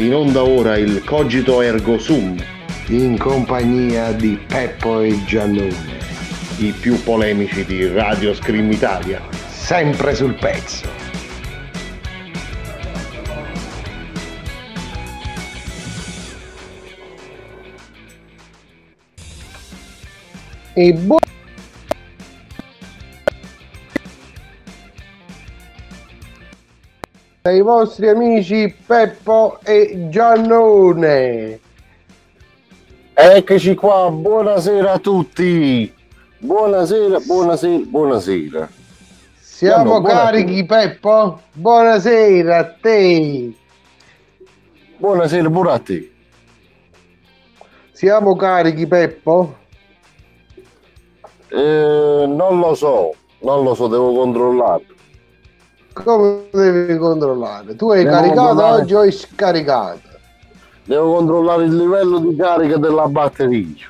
In onda ora il Cogito Ergo Sum, in compagnia di Peppo e Giannone, i più polemici di Radio Scream Italia. sempre sul pezzo. E buon ai vostri amici Peppo e Giannone. Eccoci qua, buonasera a tutti. Buonasera, buonasera, buonasera. Siamo Gianno, carichi Peppo? Buonasera a te. Buonasera pure a te. Siamo carichi Peppo? Eh, non lo so, non lo so, devo controllare. Come devi controllare? Tu hai Devo caricato oggi o hai scaricato? Devo controllare il livello di carica della batteria.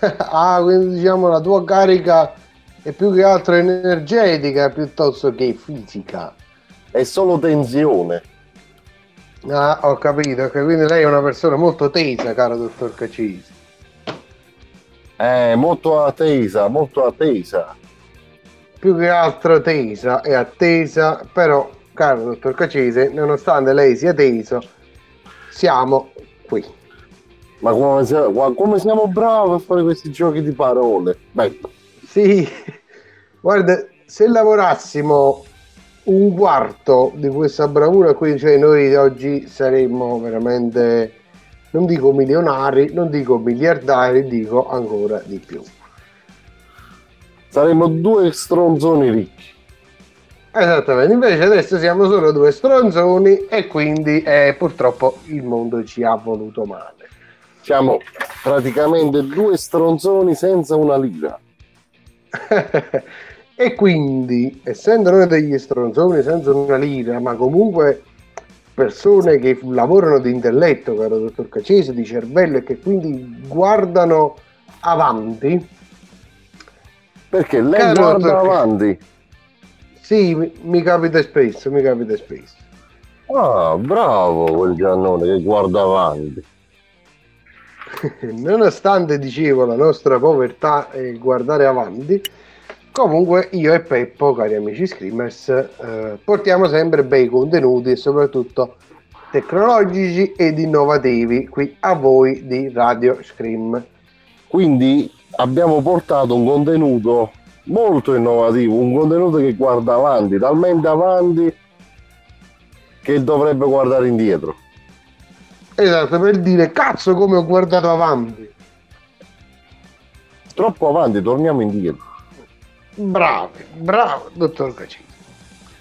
ah, quindi diciamo la tua carica è più che altro energetica piuttosto che fisica. È solo tensione. Ah, ho capito, ok, quindi lei è una persona molto tesa, caro dottor Cacisi. È molto attesa, molto attesa. Più che altro tesa e attesa, però, caro dottor Cacese, nonostante lei sia teso, siamo qui. Ma come, sia- ma come siamo bravi a fare questi giochi di parole? Beh, Sì, guarda, se lavorassimo un quarto di questa bravura qui, cioè noi oggi saremmo veramente, non dico milionari, non dico miliardari, dico ancora di più. Saremmo due stronzoni ricchi. Esattamente, invece adesso siamo solo due stronzoni e quindi eh, purtroppo il mondo ci ha voluto male. Siamo praticamente due stronzoni senza una lira. e quindi, essendo noi degli stronzoni senza una lira, ma comunque persone che lavorano di intelletto, caro dottor Cacese, di cervello e che quindi guardano avanti, Perché lei Caro guarda dottor- avanti. sì, mi, mi capita spesso, mi capita spesso. Ah, bravo quel Giannone che guarda avanti. Nonostante dicevo la nostra povertà e guardare avanti, comunque io e Peppo, cari amici screamers, eh, portiamo sempre bei contenuti e soprattutto tecnologici ed innovativi qui a voi di Radio Scream. Quindi abbiamo portato un contenuto molto innovativo, un contenuto che guarda avanti, talmente avanti che dovrebbe guardare indietro. Esatto, per dire cazzo come ho guardato avanti. Troppo avanti, torniamo indietro. Bravo, bravo, dottor Cacise.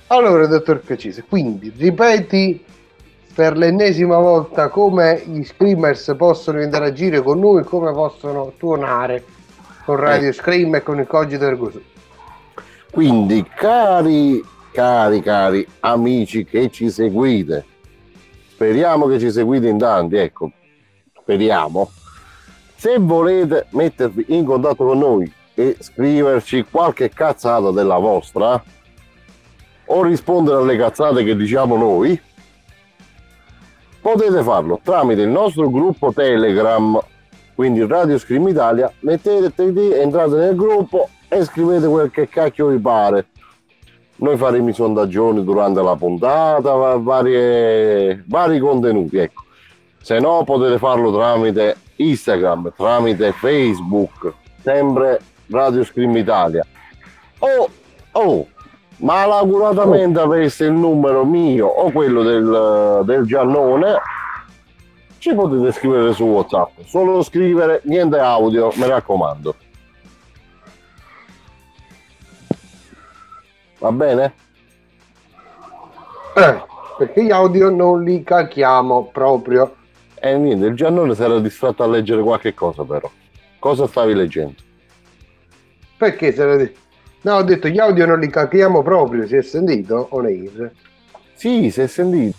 Allora, dottor Cacise, quindi ripeti per l'ennesima volta come gli screamers possono interagire con noi, come possono tuonare con Radio Scream e con il Cogito Ergo Sum. Quindi, cari, cari, cari amici che ci seguite, speriamo che ci seguite in tanti, ecco, speriamo. Se volete mettervi in contatto con noi e scriverci qualche cazzata della vostra, o rispondere alle cazzate che diciamo noi, potete farlo tramite il nostro gruppo Telegram, quindi Radio Scream Italia, mettetevi, entrate nel gruppo e scrivete quel che cacchio vi pare. Noi faremo i sondaggioni durante la puntata, va- varie- vari contenuti, ecco. Se no potete farlo tramite Instagram, tramite Facebook, sempre Radio Scream Italia. O, oh, malauguratamente aveste il numero mio o quello del, del Giannone, ci potete scrivere su WhatsApp. Solo scrivere, niente audio, mi raccomando. Va bene? Eh, perché gli audio non li cacchiamo proprio. E niente, il Giannone si era distratto a leggere qualche cosa però. Cosa stavi leggendo? Perché se ne- No, ho detto gli audio non li cacchiamo proprio, si è sentito? On air. Sì, si è sentito.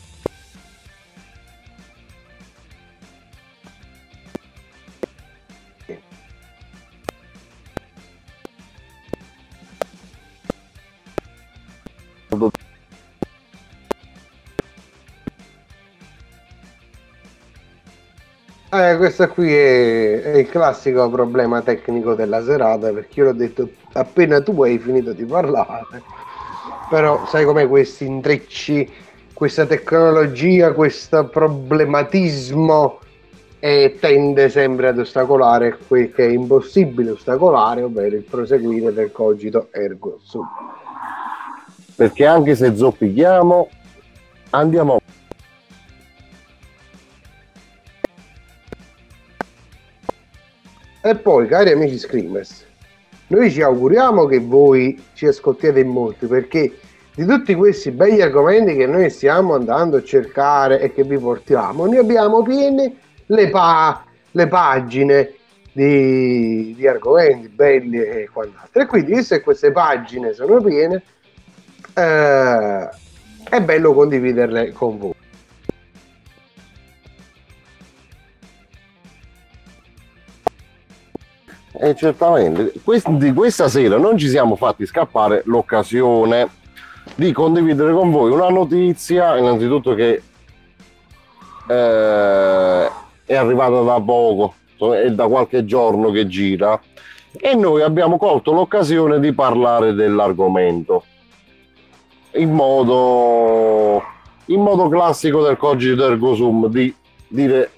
Eh, questo qui è, è il classico problema tecnico della serata perché io l'ho detto appena tu hai finito di parlare però sai com'è questi intrecci questa tecnologia questo problematismo e tende sempre ad ostacolare quel che è impossibile ostacolare ovvero il proseguire del cogito ergo sum. Perché anche se zoppichiamo, andiamo E poi, cari amici Screamers, noi ci auguriamo che voi ci ascoltiate in molti perché di tutti questi begli argomenti che noi stiamo andando a cercare e che vi portiamo, ne abbiamo piene le, pa- le pagine di, di argomenti belli e quant'altro. E quindi, visto che queste pagine sono piene, eh, è bello condividerle con voi. E certamente, di questa sera non ci siamo fatti scappare l'occasione di condividere con voi una notizia, innanzitutto che eh, è arrivata da poco, è da qualche giorno che gira, e noi abbiamo colto l'occasione di parlare dell'argomento in modo, in modo classico del cogito ergo sum, di dire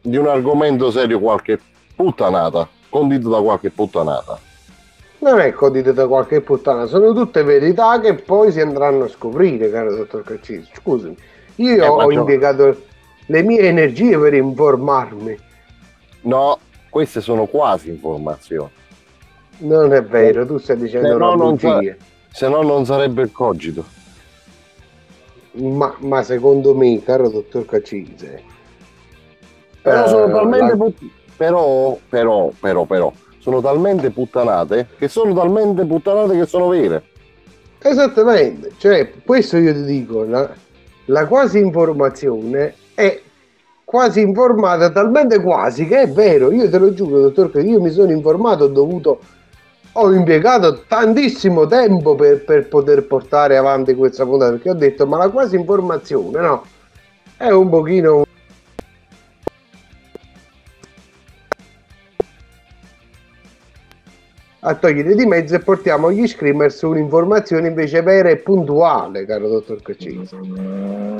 di un argomento serio qualche puttanata condito da qualche puttanata. Non è condito da qualche puttana, sono tutte verità che poi si andranno a scoprire, caro dottor Caccisi. Scusami, io Eh, ho no. impiegato le mie energie per informarmi. No, queste sono quasi informazioni. Non è vero, tu stai dicendo Se no non sa- bugia. Se no non sarebbe il cogito. Ma, ma secondo me, caro dottor Caccise, Però eh, sono talmente la- put- però, però, però, però, sono talmente puttanate che sono talmente puttanate che sono vere. Esattamente, cioè questo io ti dico, la, la quasi informazione è quasi informata, talmente quasi che è vero, io te lo giuro dottor che io mi sono informato, ho dovuto, ho impiegato tantissimo tempo per, per poter portare avanti questa puntata, perché ho detto ma la quasi informazione no, è un pochino... a togliere di mezzo e portiamo agli screamers un'informazione invece vera e puntuale, caro dottor Caccese.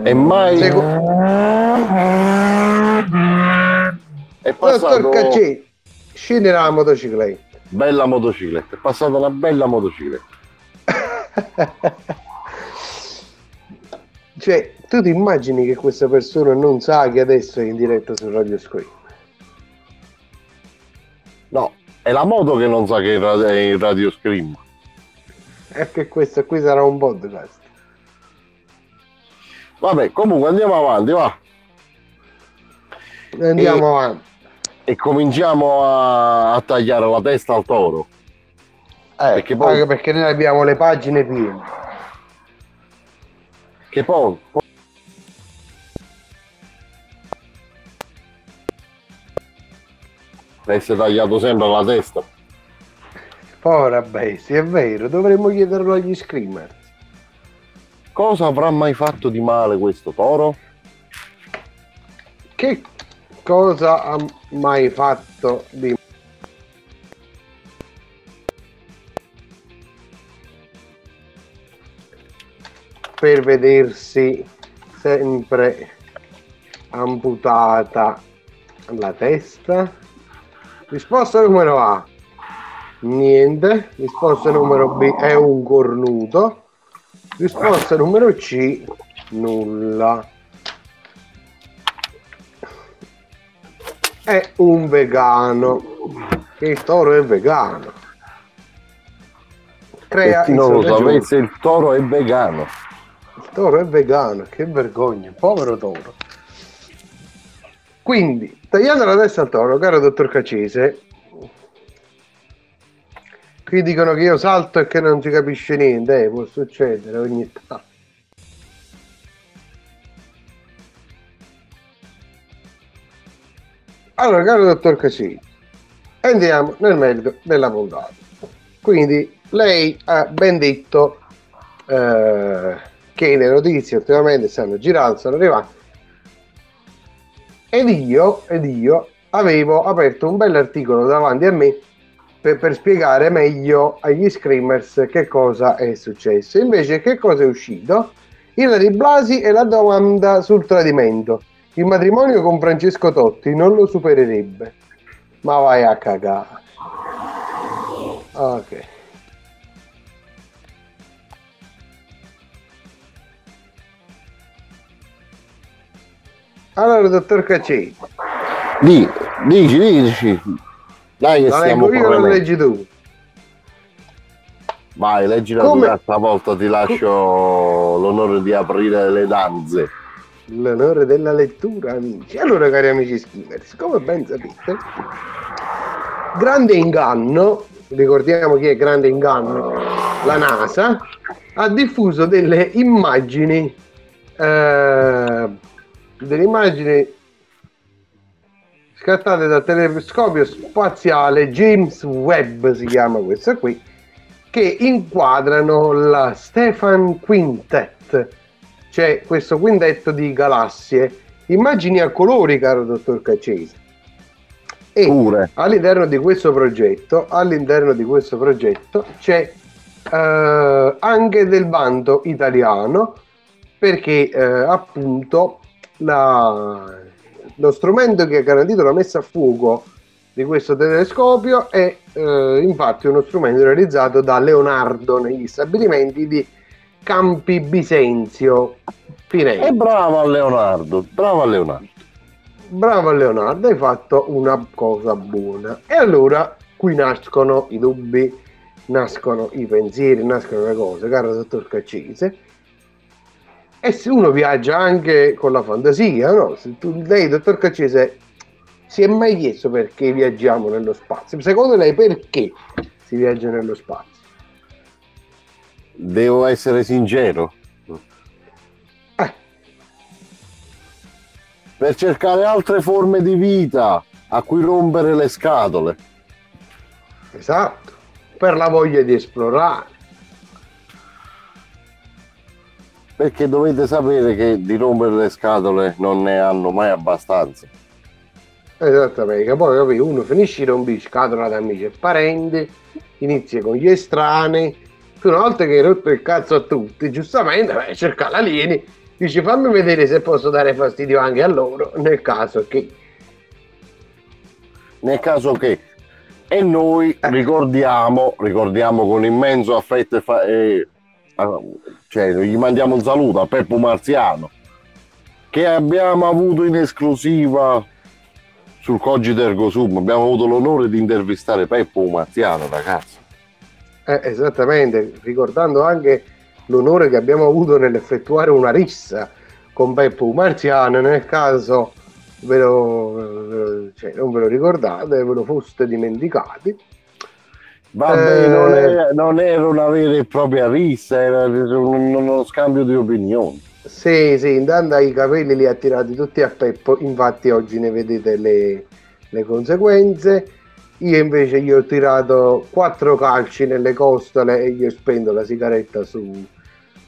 E mai Seco- è Dottor passato Caccese, scenderà la motocicletta. bella motocicletta, è passata una bella motocicletta. cioè, tu ti immagini che questa persona non sa che adesso è in diretta su Radio Scream? È la moto che non sa che è in ra- è in radio scream. E che questo qui sarà un podcast. Vabbè, comunque andiamo avanti, va. Andiamo avanti. E cominciamo a, a tagliare la testa al toro. Eh, perché poi- perché noi abbiamo le pagine piene. Che poi, poi- essere tagliato sempre la testa. Povera bestia, è vero, dovremmo chiederlo agli screamer. Cosa avrà mai fatto di male questo toro? Che cosa ha mai fatto di per vedersi sempre amputata la testa? Risposta numero A. Niente. Risposta numero B è un cornuto. Risposta numero C. Nulla. È un vegano. Il toro è vegano. Crea chi non lo sapesse, il toro è vegano. il toro è vegano, che vergogna, povero toro. Quindi, tagliando la testa al toro, caro dottor Cacese, qui dicono che io salto e che non si capisce niente, eh, può succedere ogni tanto. Allora, caro dottor Cacese, andiamo nel merito della puntata. Quindi, lei ha ben detto eh, che le notizie ultimamente stanno girando, stanno arrivando. Ed io, ed io avevo aperto un bell'articolo davanti a me per, per, spiegare meglio agli screamers che cosa è successo. Invece, che cosa è uscito? Ilari Blasi e la domanda sul tradimento. Il matrimonio con Francesco Totti non lo supererebbe. Ma vai a cagare. Ok. Allora, dottor Cacci. Di, dici, dici. Dai che La stiamo leggo io, la correndo. leggi tu. Vai, leggila Come- tu, stavolta ti lascio l'onore di aprire le danze. L'onore della lettura, amici. Allora, cari amici skimmers, come ben sapete, grande inganno, ricordiamo chi è grande inganno, la NASA, ha diffuso delle immagini, eh, delle immagini scattate dal telescopio spaziale James Webb, si chiama questa qui, che inquadrano la Stefan Quintet, c'è questo quintetto di galassie, immagini a colori, caro dottor Caccese. E Pure. all'interno di questo progetto, all'interno di questo progetto c'è eh, anche del vanto italiano perché eh, appunto la- lo strumento che ha garantito la messa a fuoco di questo telescopio è eh, infatti uno strumento realizzato da Leonardo negli stabilimenti di Campi Bisenzio Pinelli. E bravo a Leonardo, bravo a Leonardo. Bravo Leonardo, hai fatto una cosa buona. E allora qui nascono i dubbi, nascono i pensieri, nascono le cose, caro dottor Caccese. E se uno viaggia anche con la fantasia, no? Se tu, lei, dottor Caccese, si è mai chiesto perché viaggiamo nello spazio? Secondo lei perché si viaggia nello spazio? Devo essere sincero. Eh, Per cercare altre forme di vita a cui rompere le scatole. esatto, per la voglia di esplorare. Perché dovete sapere che di rompere le scatole non ne hanno mai abbastanza. Esattamente, poi capi, uno finisce di rompere scatola da amici e parenti, inizia con gli estranei, una volta che hai rotto il cazzo a tutti, giustamente vai a cercare l'alieni, dici fammi vedere se posso dare fastidio anche a loro, nel caso che... Nel caso che e noi ricordiamo, ricordiamo con immenso affetto e, fa- e- ah, cioè, gli mandiamo un saluto a Peppo Marziano che abbiamo avuto in esclusiva sul Cogito Ergo Sum. Abbiamo avuto l'onore di intervistare Peppo Marziano, ragazzi. Eh, esattamente, ricordando anche l'onore che abbiamo avuto nell'effettuare una rissa con Peppo Marziano, nel caso ve lo, lo- cioè, non ve lo ricordate, ve lo foste dimenticati. Vabbè, Eh. non, è- non era una vera e propria rissa, era un- uno scambio di opinioni. Sì, sì, intanto i capelli li ha tirati tutti a Peppo, infatti oggi ne vedete le, le conseguenze. Io invece gli ho tirato quattro calci nelle costole e gli ho spento la sigaretta su-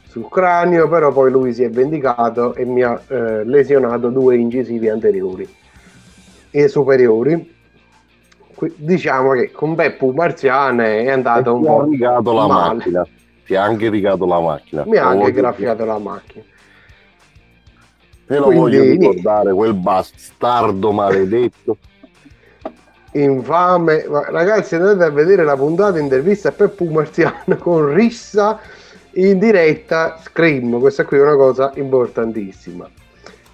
sul cranio, però poi lui si è vendicato e mi ha eh, lesionato due incisivi anteriori e superiori. Diciamo che con Peppo Marziane è E andato un po' rigato la male. macchina. Ti ha anche rigato la macchina. Mi ha anche graffiato la macchina. Te lo Quindi, voglio niente. ricordare, quel bastardo maledetto. infame. Ragazzi, andate a vedere la puntata intervista a Peppo Marziano con Rissa in diretta Scream. Questa qui è una cosa importantissima.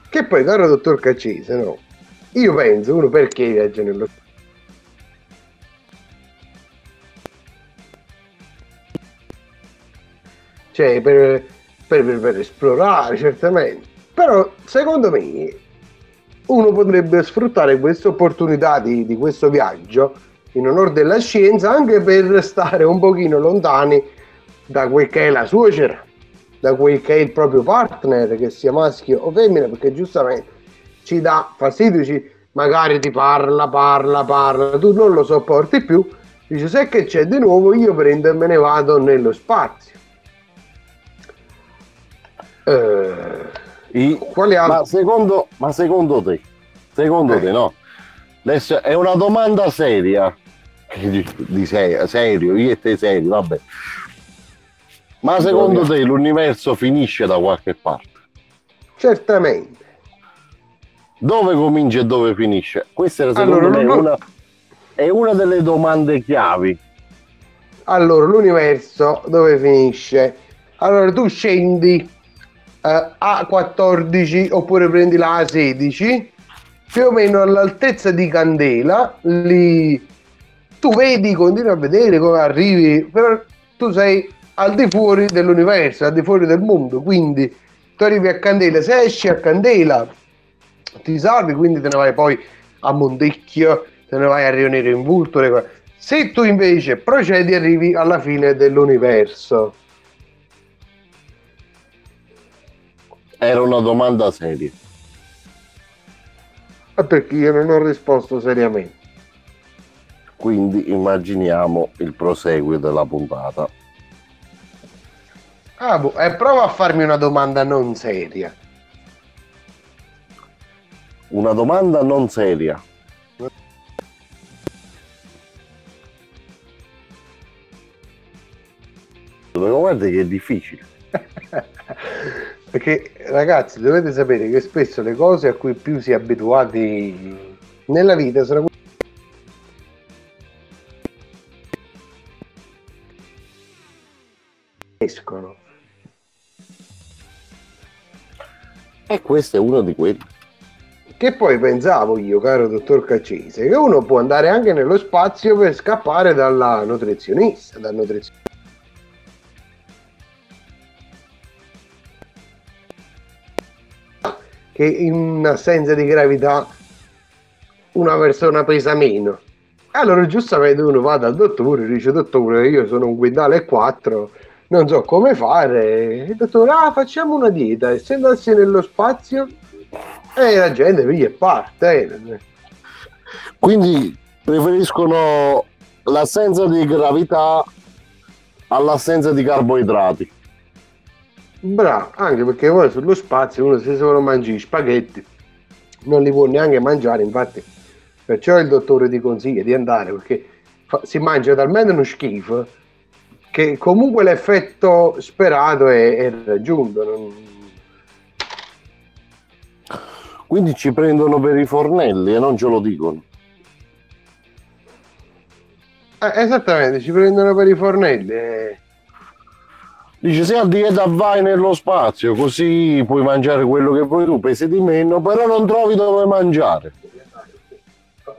Che poi, caro dottor Caccese, no? Io penso, uno perché viaggia nello cioè per, per- per- per esplorare certamente però secondo me uno potrebbe sfruttare questa opportunità di, di questo viaggio in onore della scienza anche per stare un pochino lontani da quel che è la suocera, da quel che è il proprio partner, che sia maschio o femmina, perché giustamente ci dà fastidio, ci- magari ti parla, parla, parla, tu non lo sopporti più, dici sai che c'è di nuovo, io prendo e me ne vado nello spazio. Eh, quali altri? ma, secondo, ma secondo te, Secondo Eh. te no? Adesso è una domanda seria. Di, di se- serio, io e te serio, vabbè. Ma secondo te l'universo finisce da qualche parte? Certamente. Dove comincia e dove finisce? Questa era secondo Allora, me non- una, è una delle domande chiavi. Allora, l'universo dove finisce? Allora, tu scendi eh, a 14 oppure prendi la A16, più o meno all'altezza di Candela, lì tu vedi, continui a vedere come arrivi, però tu sei al di fuori dell'universo, al di fuori del mondo, quindi tu arrivi a Candela, se esci a Candela ti salvi, quindi te ne vai poi a Montecchio, te ne vai a Rio Nero in Vulture. Se tu invece procedi arrivi alla fine dell'universo. Era una domanda seria. Ma perché io non ho risposto seriamente. Quindi immaginiamo il proseguio della puntata. Ah, boh, e prova a farmi una domanda non seria. Una domanda non seria. Guarda che è difficile. Perché ragazzi dovete sapere che spesso le cose a cui più si è abituati nella vita sono quelle che escono. E questo è uno di quelli. Che poi pensavo io, caro dottor Caccese, che uno può andare anche nello spazio per scappare dalla nutrizionista, dal nutrizionista. Che in assenza di gravità una persona pesa meno. Allora giustamente uno va dal dottore e dice dottore io sono un quintale e quattro, non so come fare. Il dottore ah facciamo una dieta e se andassi nello spazio e la gente via e parte. eh. Quindi preferiscono l'assenza di gravità all'assenza di carboidrati. Bravo, anche perché poi sullo spazio uno se solo mangi gli spaghetti non li può neanche mangiare, infatti perciò il dottore ti consiglia di andare perché fa- si mangia talmente uno schifo che comunque l'effetto sperato è, è raggiunto. non- Quindi ci prendono per i fornelli e non ce lo dicono. Eh, esattamente, ci prendono per i fornelli. eh. Dice se a dieta vai nello spazio così puoi mangiare quello che vuoi tu, pesi di meno, però non trovi dove mangiare.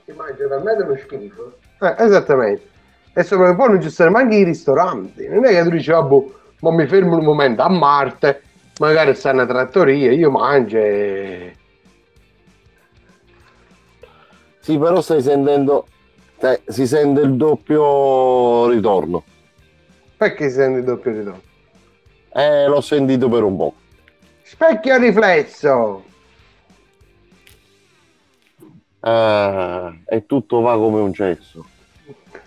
Si mangia talmente uno schifo. Eh, esattamente. E soprattutto non ci stanno neanche i ristoranti. Non è che tu dici, ah, boh, ma mi fermo un momento a Marte, magari sta una trattoria, io mangio e... Sì, però stai sentendo, eh, si sente il doppio ritorno. Perché si sente il doppio ritorno? Eh, l'ho sentito per un po'. Specchio riflesso! Ah, e tutto va come un cesso.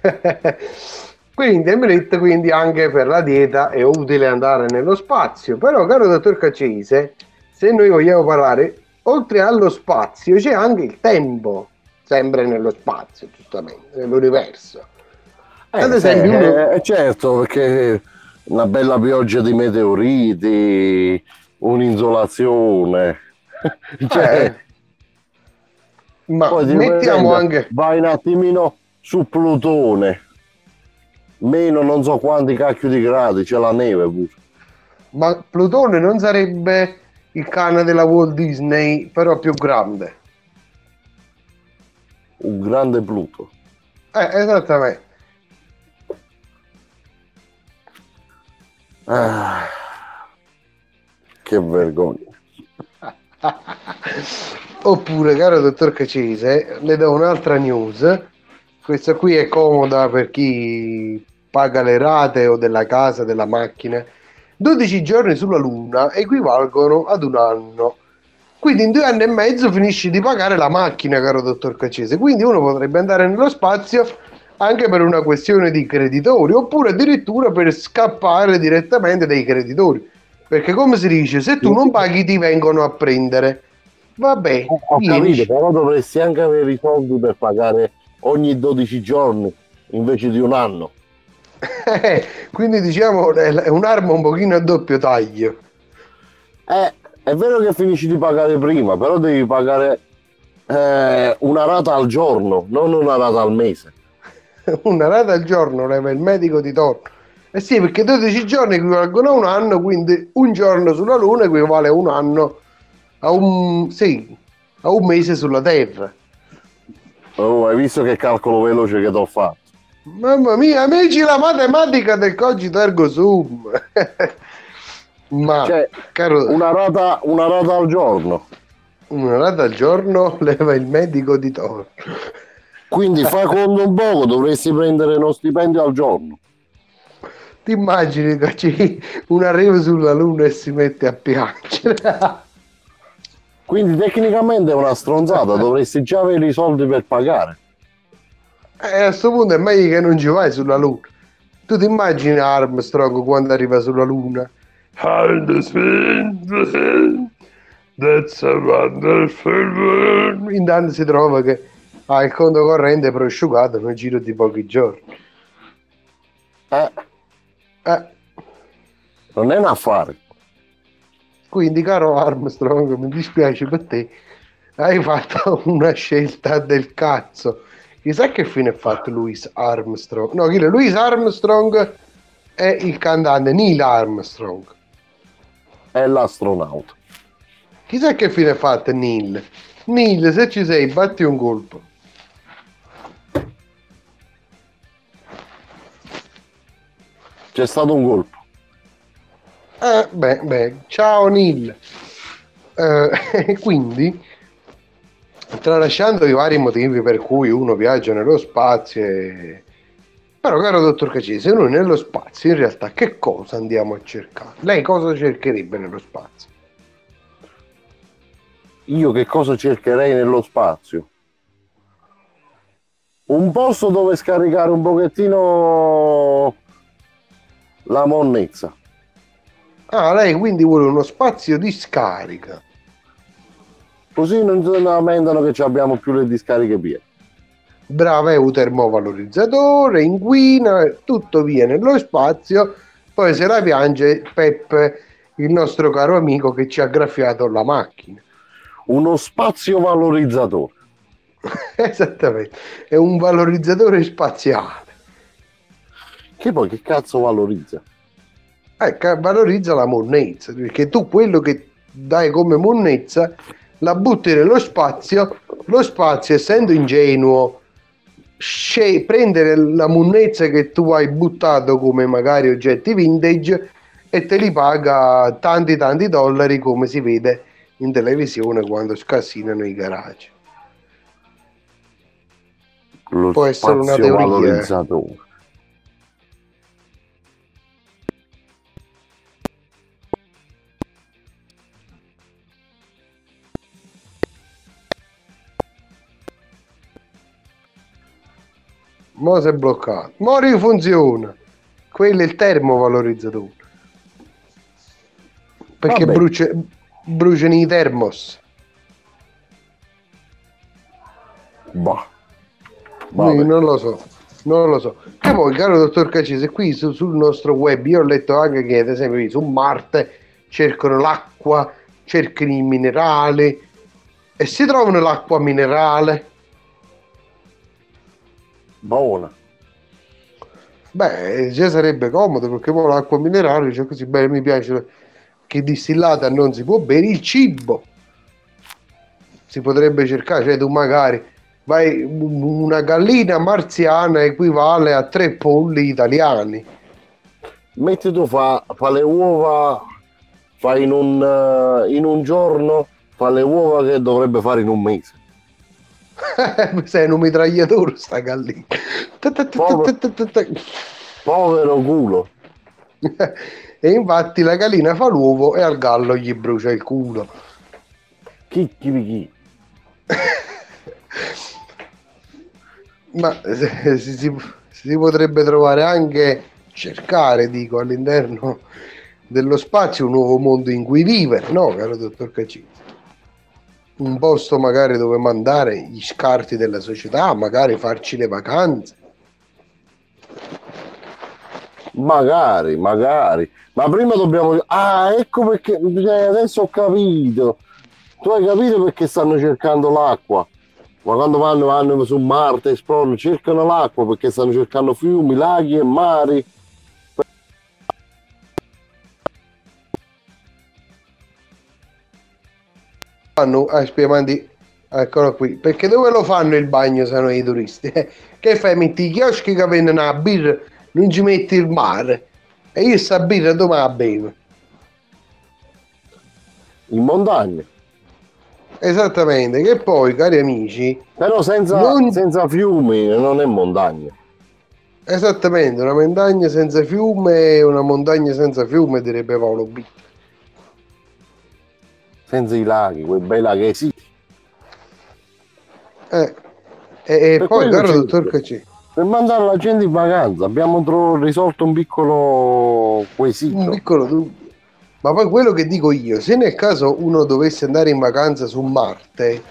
quindi, detto, quindi anche per la dieta è utile andare nello spazio. Però, caro dottor Caccese, se noi vogliamo parlare, oltre allo spazio c'è anche il tempo, sempre nello spazio, giustamente, nell'universo. Ad Eh, esempio, sì, uno- eh, certo, perché una bella pioggia di meteoriti, un'insolazione. cioè, Eh, ma mettiamo prende, anche... Vai un attimino su Plutone. Meno non so quanti cacchio di gradi, c'è la neve pure. Ma Plutone non sarebbe il cane della Walt Disney, però più grande. Un grande Pluto. Eh, esattamente. Ah, che vergogna. Oppure, caro dottor Cacese, le do un'altra news. Questa qui è comoda per chi paga le rate o della casa, della macchina. 12 giorni sulla Luna equivalgono ad un anno. Quindi in due anni e mezzo finisci di pagare la macchina, caro dottor Cacese. Quindi uno potrebbe andare nello spazio anche per una questione di creditori, oppure addirittura per scappare direttamente dai creditori. Perché come si dice, se tu non paghi ti vengono a prendere. Vabbè, Ho vieni. capito, però dovresti anche avere i soldi per pagare ogni 12 giorni invece di un anno. Eh, quindi diciamo è un'arma un pochino a doppio taglio. Eh, è vero che finisci di pagare prima, però devi pagare eh, una rata al giorno, non una rata al mese. Una rata al giorno leva il medico di torno. Eh sì, perché 12 giorni equivalgono a un anno, quindi un giorno sulla Luna equivale a un anno, a un, sì, a un mese sulla Terra. Oh, hai visto che calcolo veloce che ti ho fatto? Mamma mia, amici, la matematica del cogito ergo sum. Ma, Cioè, caro, Una rata, una rata al giorno. una rata al giorno leva il medico di torno. Quindi fai conto un poco, dovresti prendere uno stipendio al giorno. Ti immagini che ci un arrivo sulla Luna e si mette a piangere? Quindi tecnicamente è una stronzata, dovresti già avere i soldi per pagare. E a questo punto è meglio che non ci vai sulla Luna. Tu ti immagini Armstrong quando arriva sulla Luna? And the spin, that's a wonderful world. Intanto si trova che ha il conto corrente prosciugato nel giro di pochi giorni. Eh, Eh, non è un affare. quindi, caro Armstrong, mi dispiace per te, hai fatto una scelta del cazzo. Chissà che fine ha fatto Louis Armstrong. No, chi? Louis Armstrong è il cantante Neil Armstrong. È l'astronauta. Chissà che fine ha fatto Neil. Neil, se ci sei, batti un colpo. C'è stato un colpo. Eh, beh, beh, ciao Neil. Eh, quindi, tralasciando i vari motivi per cui uno viaggia nello spazio, e... però caro dottor Cacese, noi nello spazio in realtà che cosa andiamo a cercare? Lei cosa cercherebbe nello spazio? Io che cosa cercherei nello spazio? Un posto dove scaricare un pochettino la monnezza. Ah, lei quindi vuole uno spazio di scarica. Così non si lamentano che abbiamo più le discariche piene. Brava, è un termovalorizzatore, inquina, tutto via nello spazio. Poi se la piange Peppe, il nostro caro amico che ci ha graffiato la macchina. Uno spazio valorizzatore. Esattamente, è un valorizzatore spaziale. Che poi che cazzo valorizza? Ecco, valorizza la monnezza, perché tu quello che dai come monnezza la butti nello spazio, lo spazio essendo ingenuo sce- prende la monnezza che tu hai buttato come magari oggetti vintage e te li paga tanti tanti dollari come si vede in televisione quando scassinano i garage. Lo Può essere una teoria. Mo si è bloccato. Mo rifunziona. Quello è il termovalorizzatore. Perché brucia, bruciano i termos. Vabbè. non lo so, non lo so. E poi, caro dottor Cacese, qui su- sul nostro web io ho letto anche che, ad esempio, su Marte cercano l'acqua, cercano i minerali e si trovano l'acqua minerale. Buona. Beh, già sarebbe comodo perché poi l'acqua minerale, cioè così bene, mi piace che distillata non si può bere, il cibo si potrebbe cercare, cioè tu magari vai, una gallina marziana equivale a tre polli italiani. Metti tu fa, fa le uova, fa in un, eh, in un giorno, fa le uova che dovrebbe fare in un mese. Sei un mitragliatore sta gallina. Povero culo. E infatti la gallina fa l'uovo e al gallo gli brucia il culo. Chi chi. Ma si, si- si potrebbe trovare anche, cercare, dico, all'interno dello spazio un nuovo mondo in cui vivere, no, caro dottor Cacini? Un posto magari dove mandare gli scarti della società, magari farci le vacanze. Magari, magari. Ma prima dobbiamo... Ah, ecco perché... cioè, adesso ho capito. Tu hai capito perché stanno cercando l'acqua? Ma quando vanno, vanno su Marte, esplorano, cercano l'acqua perché stanno cercando fiumi, laghi e mari. Fanno, ah, spiegami, eccolo qui, perché dove lo fanno il bagno se non i turisti? che fai? Metti i chioschi che vendono la birra, non ci metti il mare. E io sta birra dove la bevo? In montagna. Esattamente, che poi, cari amici, Però senza, Non- senza fiumi non è montagna. esattamente, una montagna senza fiume, una montagna senza fiume, direbbe Paolo B. Senza i laghi, quei bei laghi. Eh, e, e poi, caro dottor Cacci, Per mandare la gente in vacanza abbiamo tro- risolto un piccolo un quesito. piccolo dubbio. Ma poi quello che dico io, se nel caso uno dovesse andare in vacanza su Marte,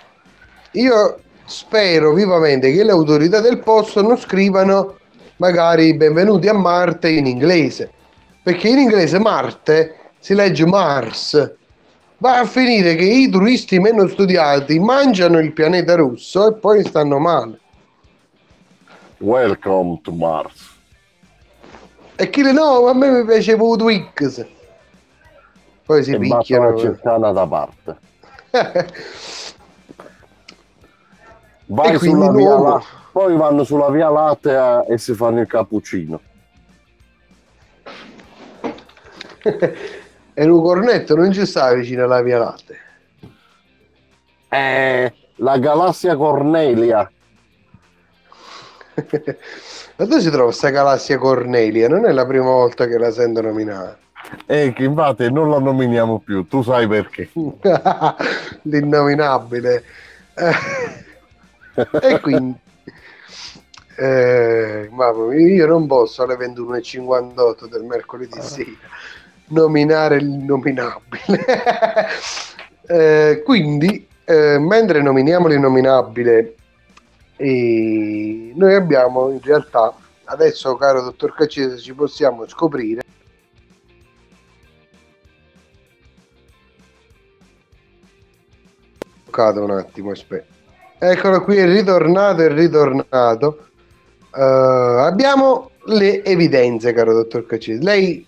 io spero vivamente che le autorità del posto non scrivano magari benvenuti a Marte in inglese, perché in inglese Marte si legge Mars. Va a finire che i turisti meno studiati mangiano il pianeta russo e poi stanno male. Welcome to Mars. E chi le no, a me mi piaceva Twix. Poi si e picchiano. cercare da parte. Vai sulla via. La- poi vanno sulla via Lattea e si fanno il cappuccino. e un cornetto non ci sta vicino alla via latte. Eh, la galassia Cornelia. Ma dove si trova questa galassia Cornelia? Non è la prima volta che la sento nominare. E che infatti non la nominiamo più, tu sai perché. L'innominabile. Eh, e quindi... eh, mamma mia, io non posso alle 21.58 del mercoledì sera nominare l'innominabile. Eh, quindi, eh, mentre nominiamo l'innominabile, e noi abbiamo in realtà, adesso caro dottor Caccese, ci possiamo scoprire bloccato un attimo, aspetta. Eccolo qui, è ritornato, è ritornato. Eh, abbiamo le evidenze, caro dottor Caccese. Lei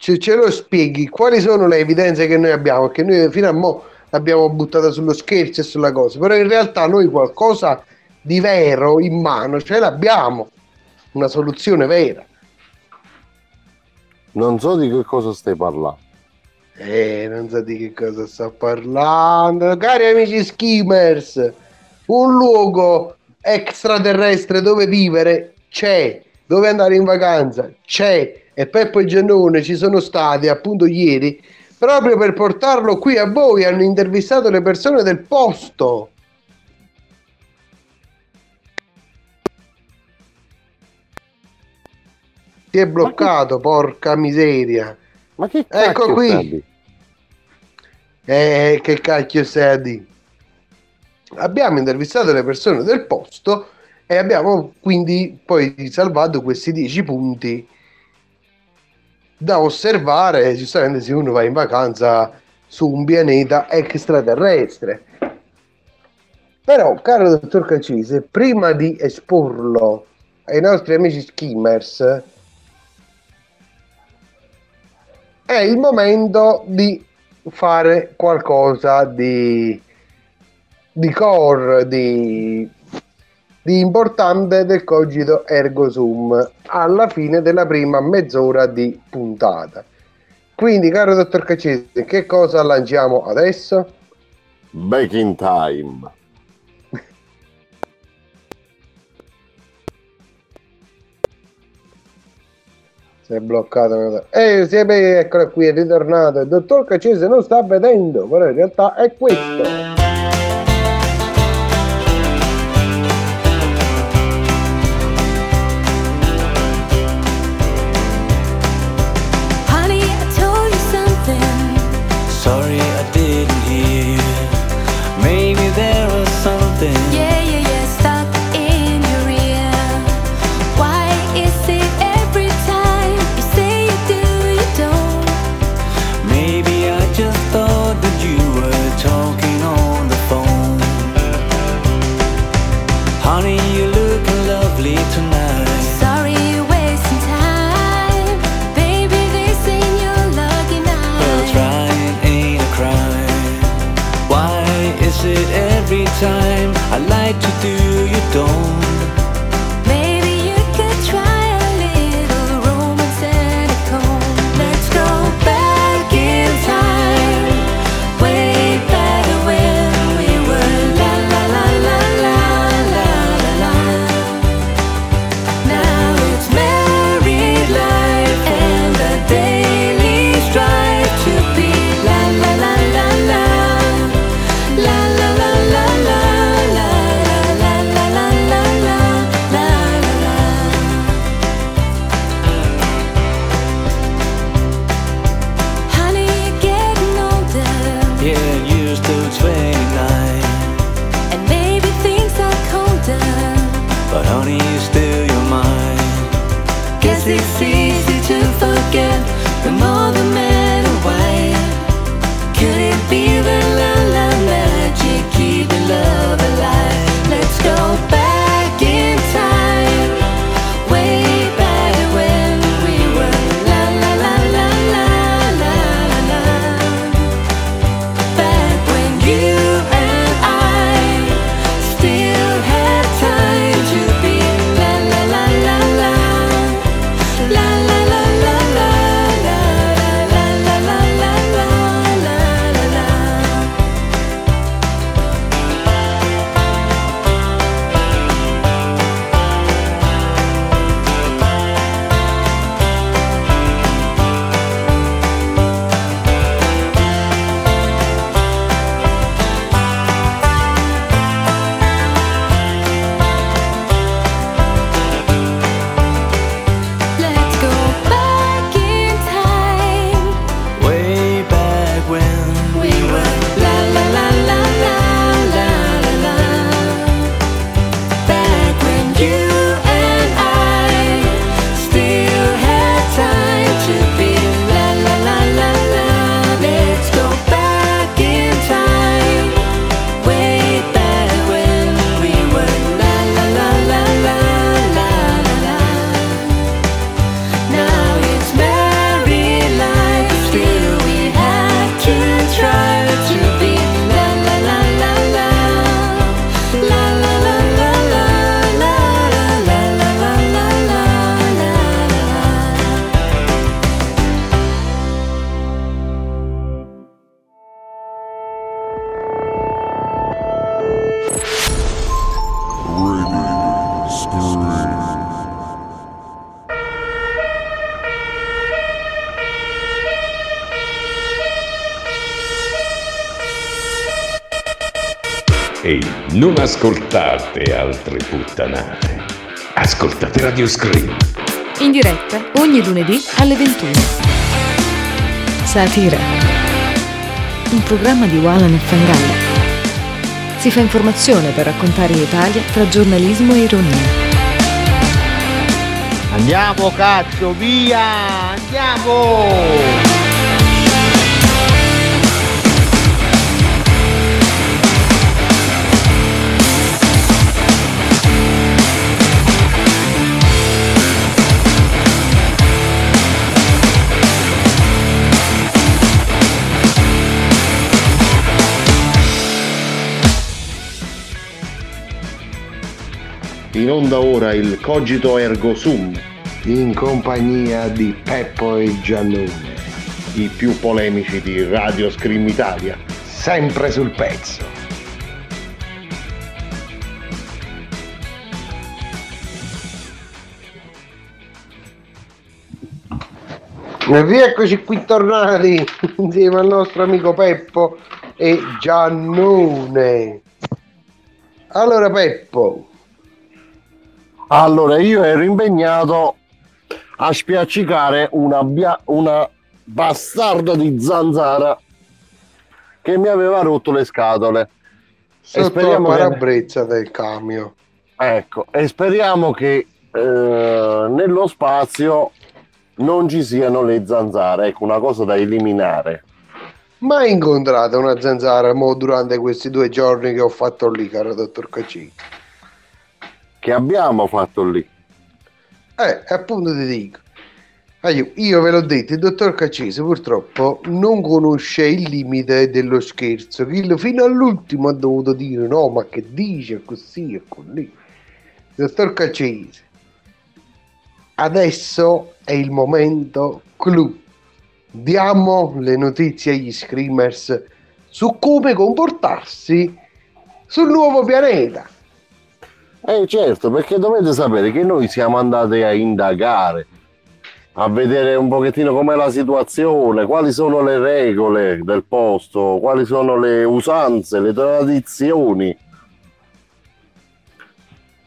ce, ce lo spieghi quali sono le evidenze che noi abbiamo? Che noi fino a mo' l'abbiamo buttata sullo scherzo e sulla cosa, però in realtà noi qualcosa di vero in mano ce l'abbiamo, una soluzione vera. Non so di che cosa stai parlando. Eh, non so di che cosa sto parlando. Cari amici skimmers, un luogo extraterrestre dove vivere c'è, dove andare in vacanza c'è. E Peppo e Giannone ci sono stati appunto ieri proprio per portarlo qui a voi. Hanno intervistato le persone del posto. Si è bloccato, porca miseria. Ma che Ecco cacchio qui. stai? Eh, che cacchio stai a dire? Abbiamo intervistato le persone del posto e abbiamo quindi poi salvato questi 10 punti da osservare giustamente se uno va in vacanza su un pianeta extraterrestre. Però, caro dottor Caccese, prima di esporlo ai nostri amici skimmers, è il momento di fare qualcosa di, di core, di, di importante del cogito ergo sum alla fine della prima mezz'ora di puntata. Quindi, caro dottor Caccese, che cosa lanciamo adesso? Back in time. Si è bloccato. Eh, sì, beh, eccolo qui, è ritornato. Il dottor Caccese non sta vedendo, però in realtà è questo. Ascoltate altre puttanate. Ascoltate Radio Scream. In diretta ogni lunedì alle 21. Satira. Un programma di Walan e Fangalla. Si fa informazione per raccontare l'Italia tra giornalismo e ironia. Andiamo cazzo, via! Andiamo! In onda ora il Cogito Ergo Sum. In compagnia di Peppo e Giannone. I più polemici di Radio Scream Italia. Sempre sul pezzo. E Rieccoci qui tornati insieme al nostro amico Peppo e Giannone. Allora Peppo, allora, io ero impegnato a spiaccicare una, bia- una bastarda di zanzara che mi aveva rotto le scatole. Sotto e speriamo la parabrezza che... del camion. Ecco, e speriamo che eh, nello spazio non ci siano le zanzare, ecco una cosa da eliminare. Mai incontrata una zanzara mo, durante questi due giorni che ho fatto lì, caro dottor Cacicchi? Che abbiamo fatto lì? Eh, appunto ti dico. Ah, Io, ve l'ho detto, il dottor Caccese purtroppo non conosce il limite dello scherzo, che il- fino all'ultimo ha dovuto dire no, ma che dice così e così. Dottor Caccese, adesso è il momento clou. Diamo le notizie agli screamers su come comportarsi sul nuovo pianeta. Eh certo, perché dovete sapere che noi siamo andati a indagare, a vedere un pochettino com'è la situazione, quali sono le regole del posto, quali sono le usanze, le tradizioni.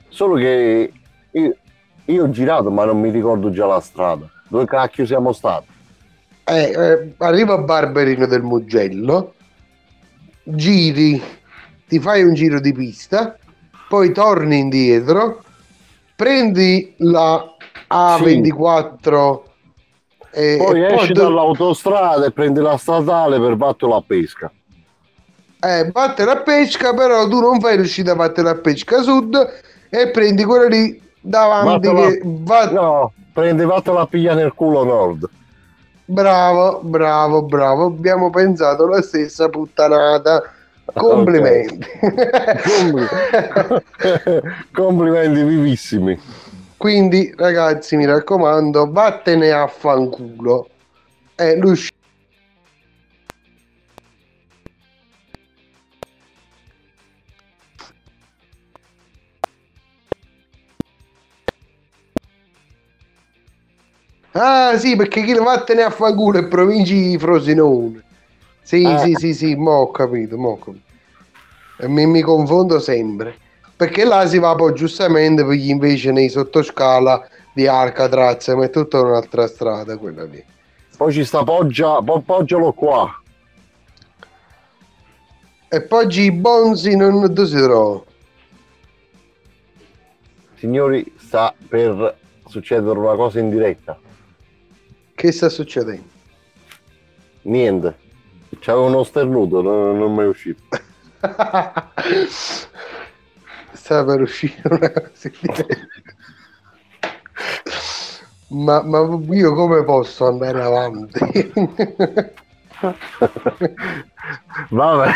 Solo che io, io ho girato ma non mi ricordo già la strada. Dove cacchio siamo stati? Eh, eh, arriva Barberino del Mugello, giri, ti fai un giro di pista, poi torni indietro, prendi la A24 e, Poi e esci do- dall'autostrada e prendi la statale per battere la pesca. eh, batte la pesca, però tu non fai l'uscita a battere la pesca sud e prendi quella lì davanti che va... No, prendi vattela a piglia nel culo nord. Bravo, bravo, bravo, abbiamo pensato la stessa puttanata. Complimenti. Complimenti vivissimi. Quindi, ragazzi, mi raccomando, vattene a fanculo. È l'uscita. Ah, sì, perché chi vattene a fanculo è provincia di Frosinone. Sì, Ah. sì, sì, sì, mo ho capito, mo ho capito. E mi, mi confondo sempre. Perché là si va poi giustamente per gli invece nei sottoscala di Alcatraz, ma è tutta un'altra strada quella lì. Poi ci sta Poggia, po- poggialo qua. E poi i bonzi non dove si trova. Signori, sta per succedere una cosa in diretta. Che sta succedendo? Niente. C'avevo uno sternuto, non, non è uscito. Sta per uscire una cosa ma, ma io come posso andare avanti? Vabbè.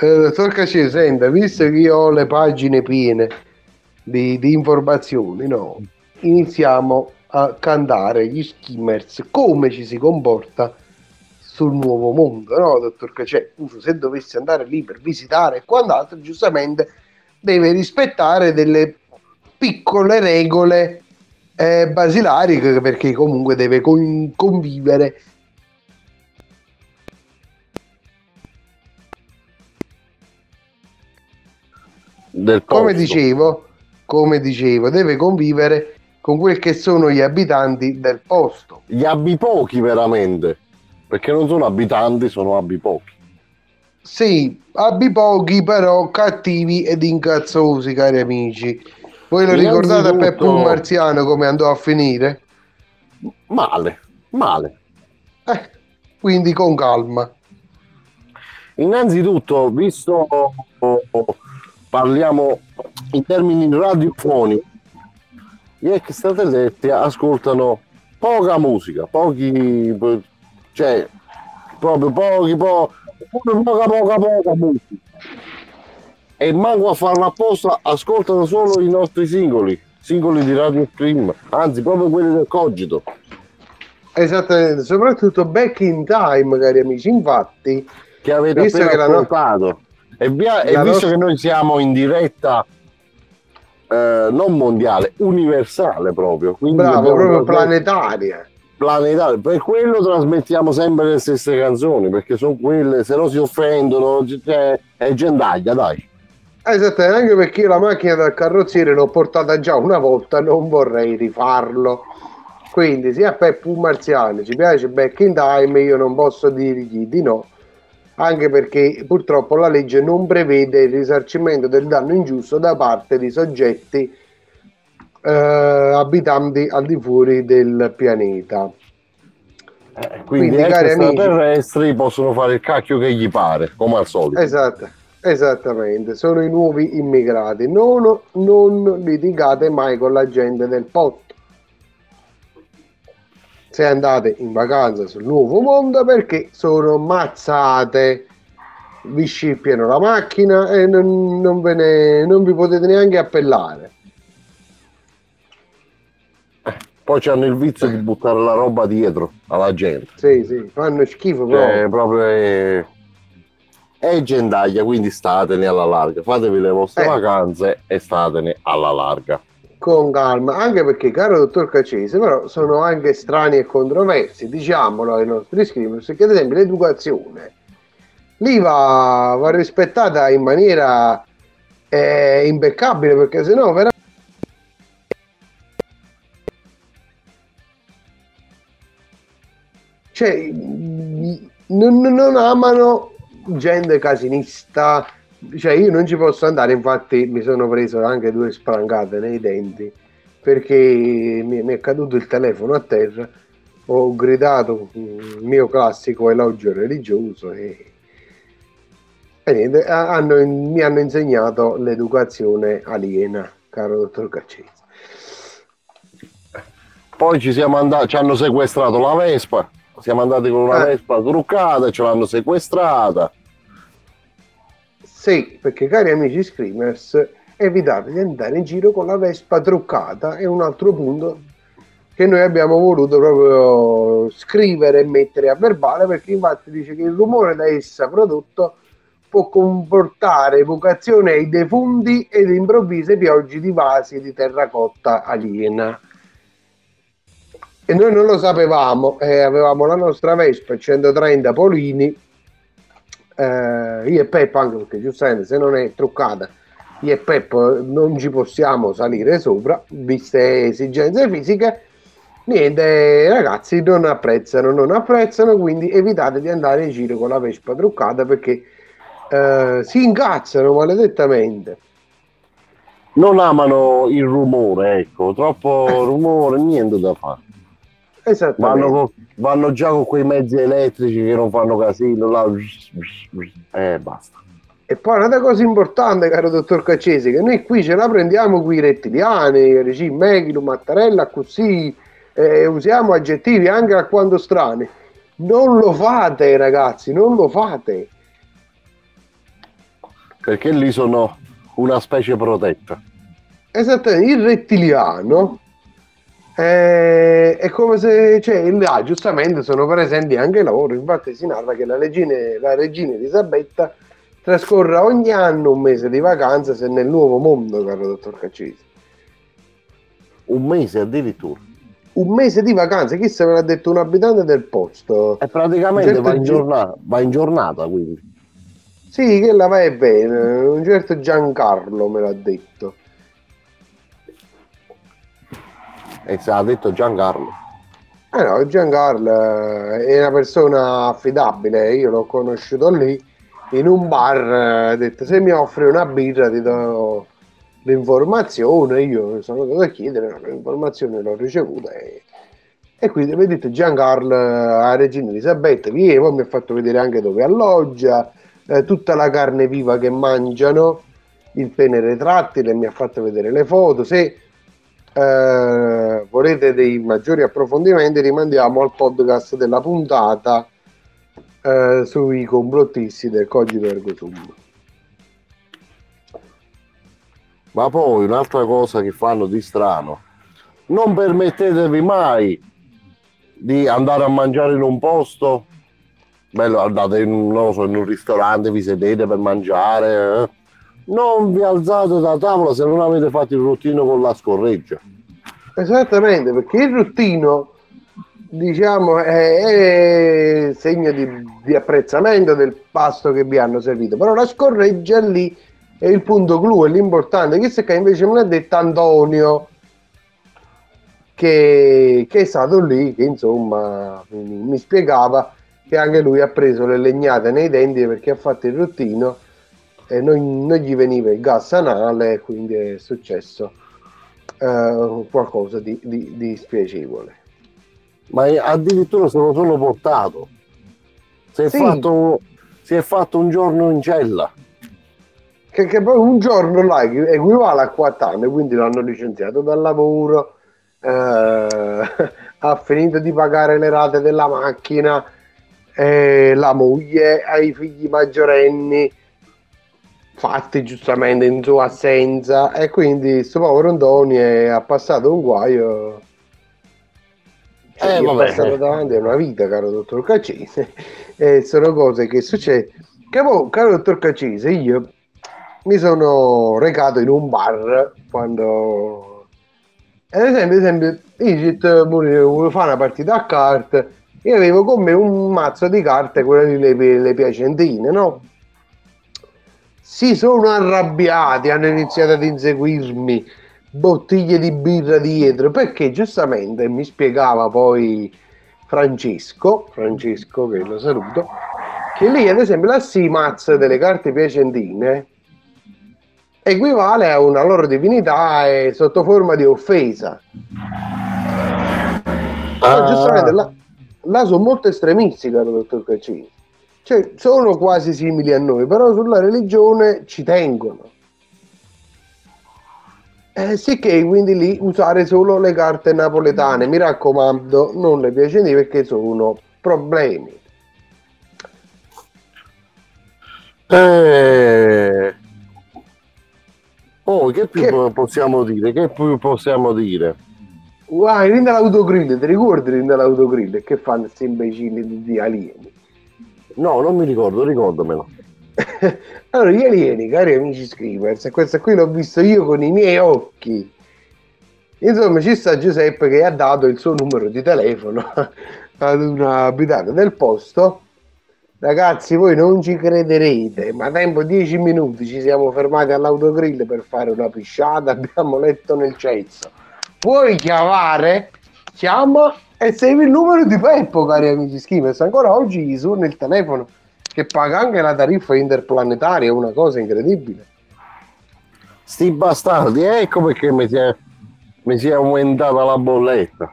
Eh, dottor Cacci, senta, visto che io ho le pagine piene di, di informazioni, no? iniziamo a cantare gli skimmers come ci si comporta sul nuovo mondo, no, dottor? Uno, se dovesse andare lì per visitare e quant'altro, giustamente deve rispettare delle piccole regole eh, basilari perché comunque deve con- convivere Del come dicevo, come dicevo, deve convivere con quel che sono gli abitanti del posto. Gli abipochi veramente. Perché non sono abitanti, sono abipochi. Sì, abbi pochi però cattivi ed incazzosi, cari amici. Voi lo ricordate a Peppo Marziano come andò a finire? Male, male. Eh, quindi con calma. Innanzitutto, visto parliamo in termini radiofonici, gli extraterrestri ascoltano poca musica, pochi, cioè proprio pochi, po- proprio poca, poca, poca musica. E manco a farla apposta, ascoltano solo i nostri singoli, singoli di Radio Scream, anzi proprio quelli del Cogito. Esattamente, soprattutto back in time, cari amici. Infatti, che avete Visto appena che la no- ascoltato. E, via- e visto nostra- che noi siamo in diretta eh, non mondiale, universale proprio, quindi bravo, proprio planetaria. Planetario, per quello trasmettiamo sempre le stesse canzoni, perché sono quelle, se no si offendono, cioè, è gendaglia, dai. Esattamente, anche perché io la macchina dal carrozziere l'ho portata già una volta, non vorrei rifarlo. Quindi sia Peppo Marziano ci piace Back in Time, io non posso dirgli di no. anche perché purtroppo la legge non prevede il risarcimento del danno ingiusto da parte di soggetti eh, abitanti al di fuori del pianeta. Eh, quindi, Quindi, cari amici- possono fare il cacchio che gli pare, come al solito. Esatto, esattamente, sono i nuovi immigrati. Non, non litigate mai con la gente del posto. Se andate in vacanza sul nuovo mondo perché sono mazzate, vi scippiano la macchina e non, non ve ne- non vi potete neanche appellare. Poi hanno il vizio di buttare la roba dietro alla gente. Sì, sì, fanno schifo Cioè, proprio. proprio è, è gentaglia, quindi statene alla larga. Fatevi le vostre Eh. vacanze e statene alla larga. con calma, anche perché, caro dottor Cacese, però sono anche strani e controversi, diciamolo ai nostri screamers, che ad esempio l'educazione lì va, va rispettata in maniera eh, impeccabile, perché sennò veramente cioè, non, non amano gente casinista. Cioè, io non ci posso andare, infatti mi sono preso anche due sprangate nei denti perché mi, mi è caduto il telefono a terra. Ho gridato il mio classico elogio religioso e, e niente, hanno- mi hanno insegnato l'educazione aliena, caro dottor Caccese. Poi ci siamo andati, ci hanno sequestrato la Vespa. Siamo andati con una Eh. Vespa truccata, ce l'hanno sequestrata. Sì, perché cari amici screamers, evitate di andare in giro con la Vespa truccata. È un altro punto che noi abbiamo voluto proprio scrivere e mettere a verbale, perché infatti dice che il rumore da essa prodotto può comportare evocazione ai defunti ed improvvise piogge di vasi di terracotta aliena. E noi non lo sapevamo, eh, avevamo la nostra Vespa 130 Polini, eh, io e Peppo anche perché giustamente se non è truccata io e Peppo non ci possiamo salire sopra viste esigenze fisiche niente ragazzi non apprezzano non apprezzano quindi evitate di andare in giro con la Vespa truccata perché eh, si incazzano maledettamente Non amano il rumore, ecco, troppo rumore, niente da fare. Vanno, co- vanno già con quei mezzi elettrici che non fanno casino, là. Eh, basta. E poi un'altra cosa importante, caro dottor Caccese, che noi qui ce la prendiamo qui i rettiliani, regime Meghino, Mattarella, così eh, usiamo aggettivi anche alquanto strani. Non lo fate, ragazzi, non lo fate. Perché lì sono una specie protetta. Esattamente, il rettiliano eh, è come se, cioè, là, giustamente sono presenti anche loro. Infatti, si narra che la regina, la regina Elisabetta trascorra ogni anno un mese di vacanza se nel nuovo mondo, caro dottor Caccese. Un mese addirittura. un mese di vacanze, chi se me l'ha detto un abitante del posto? E praticamente Certo va in, gi- giornata, va in giornata, quindi. Sì, che la vai bene, un certo Giancarlo me l'ha detto. E se l'ha detto Giancarlo. Eh no, Giancarlo è una persona affidabile, io l'ho conosciuto lì in un bar, eh, ha detto se mi offri una birra ti do l'informazione, io sono andato a chiedere, l'informazione l'ho ricevuta e, e quindi mi ha detto Giancarlo a Regina Elisabetta, vieni, poi mi ha fatto vedere anche dove alloggia, eh, tutta la carne viva che mangiano, il pene retrattile, mi ha fatto vedere le foto, se eh, volete dei maggiori approfondimenti rimandiamo al podcast della puntata eh, sui complottisti del Cogito Ergo Sum. Ma poi un'altra cosa che fanno di strano, non permettetevi mai di andare a mangiare in un posto, bello, andate in, so, in un ristorante, vi sedete per mangiare, eh. Non vi alzate da tavola se non avete fatto il routine con la scorreggia. Esattamente, perché il ruttino diciamo è, è segno di, di apprezzamento del pasto che vi hanno servito, però la scorreggia lì è il punto clou, è l'importante. Questo che invece me l'ha detto Antonio, che, che è stato lì, che insomma mi, mi spiegava che anche lui ha preso le legnate nei denti perché ha fatto il rottino e non, non gli veniva il gas anale, quindi è successo eh, qualcosa di, di- di spiacevole. Ma addirittura se lo sono portato. Si è, Sì. fatto, si è fatto un giorno in cella. Che, che poi un giorno là equi- equivale a quattro anni, quindi l'hanno licenziato dal lavoro, eh, ha finito di pagare le rate della macchina, eh, la moglie ha i figli maggiorenni, fatti giustamente in sua assenza, e quindi questo povero Antoni è- ha passato un guaio. Cioè, Eh, è passato davanti a una vita, caro dottor Caccese, e sono cose che succedono. Poi, caro dottor Caccese, io mi sono recato in un bar quando ad esempio, ad esempio Igit volevo fare una partita a carte io avevo con me un mazzo di carte quelle di le, le piacentine no? Si sono arrabbiati hanno iniziato ad inseguirmi bottiglie di birra dietro perché giustamente mi spiegava poi Francesco Francesco che lo saluto che lì ad esempio la SIMAZ delle carte piacentine equivale a una loro divinità e sotto forma di offesa. Ah. giustamente là, là sono molto estremisti, caro dottor Caccini. Cioè, sono quasi simili a noi, però sulla religione ci tengono. Eh, sì che quindi lì usare solo le carte napoletane, mi raccomando, non le piacenti perché sono problemi. Eh... Oh, che più Che- possiamo dire? Che più possiamo dire? Guai, rinda l'autogrill, ti ricordi rinda l'autogrill? Che fanno questi imbecilli di, di alieni? No, non mi ricordo, ricordamelo. allora, gli alieni, cari amici scrivers, questa qui l'ho visto io con i miei occhi. Insomma, ci sta Giuseppe che ha dato il suo numero di telefono ad un abitante del posto. Ragazzi, voi non ci crederete, ma tempo 10 minuti ci siamo fermati all'autogrill per fare una pisciata, abbiamo letto nel cesso. Puoi chiamare? Chiama e segui il numero di Peppo, cari amici Schimers. Ancora oggi gli suona il telefono che paga anche la tariffa interplanetaria, è una cosa incredibile. Sti bastardi, ecco perché mi si è, mi si è aumentata la bolletta.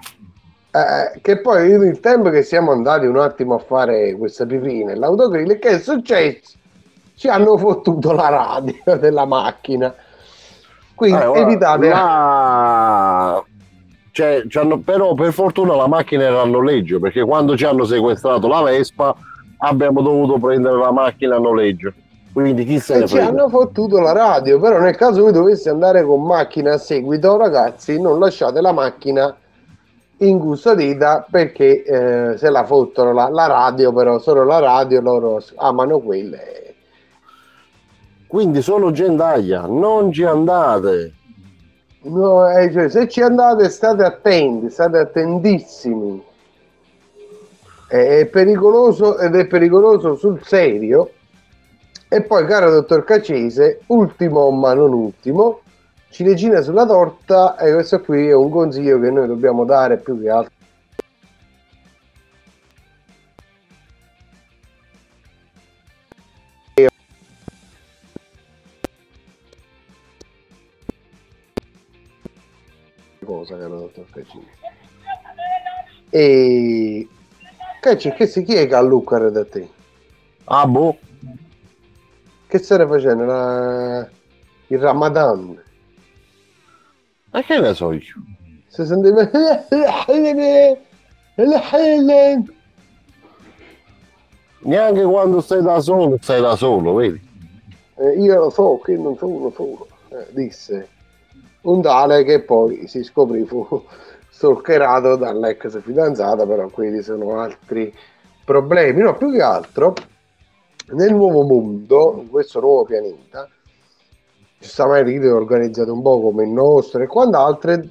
Eh, che poi il tempo che siamo andati un attimo a fare questa pipì nell'autogrill, che è successo? Ci hanno fottuto la radio della macchina. Quindi Eh, guarda, evitate... là- cioè, però per fortuna la macchina era a noleggio perché quando ci hanno sequestrato la Vespa abbiamo dovuto prendere la macchina a noleggio. Quindi chi se ne ci hanno fottuto la radio, però nel caso voi doveste andare con macchina a seguito, ragazzi, non lasciate la macchina incustodita perché eh, se la fottono la, la radio, però solo la radio loro amano quelle. Quindi sono gentaglia, non ci andate. No, eh, cioè, se ci andate state attenti, state attentissimi. È, è pericoloso ed è pericoloso sul serio. E poi, caro dottor Cacese, ultimo ma non ultimo, ciliegina sulla torta, e questo qui è un consiglio che noi dobbiamo dare più che altro. Cosa, caro dottor Cacini. E Cacci, che si chi è che ha Lucca da te? Ah boh, Che stai facendo? La- Il Ramadan? ma che ne so io? Si sentiva... Neanche quando stai da solo, stai da solo, vedi? Eh, io lo so che non sono solo, eh, disse un tale che poi si scoprì fu stalkerato dall'ex fidanzata, però quelli sono altri problemi. No, più che altro nel nuovo mondo, in questo nuovo pianeta, giustamente è organizzato un po' come il nostro e quant'altro,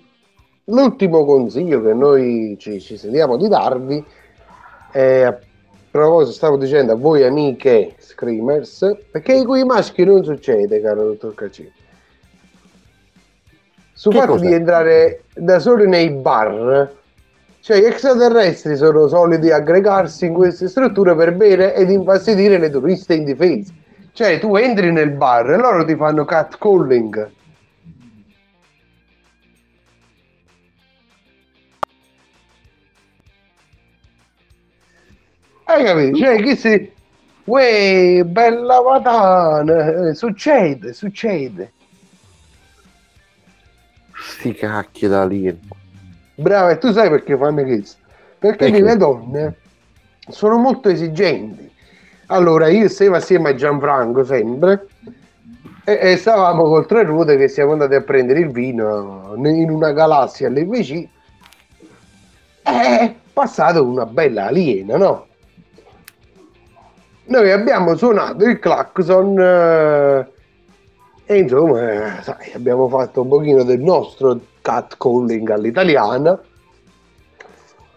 l'ultimo consiglio che noi ci, ci sentiamo di darvi è a proposito, stavo dicendo a voi amiche screamers, perché con i maschi non succede, caro dottor Cacini. Sul fatto cos'è? di entrare da soli nei bar Cioè, gli extraterrestri sono soliti aggregarsi in queste strutture per bere ed infastidire le turiste indifese. Cioè, tu entri nel bar e loro ti fanno catcalling. Hai capito? Cioè, che si... Uè, bella madonna! Eh, Succede, succede. Sti cacchi da lì. Brava, e tu sai perché fanno questo? Perché Perché? le donne sono molto esigenti. Allora, io stavo assieme a Gianfranco sempre e, e stavamo col tre ruote che siamo andati a prendere il vino in una galassia vicino. È passato una bella aliena, no? Noi abbiamo suonato il clacson eh, e insomma, sai, abbiamo fatto un pochino del nostro catcalling all'italiana.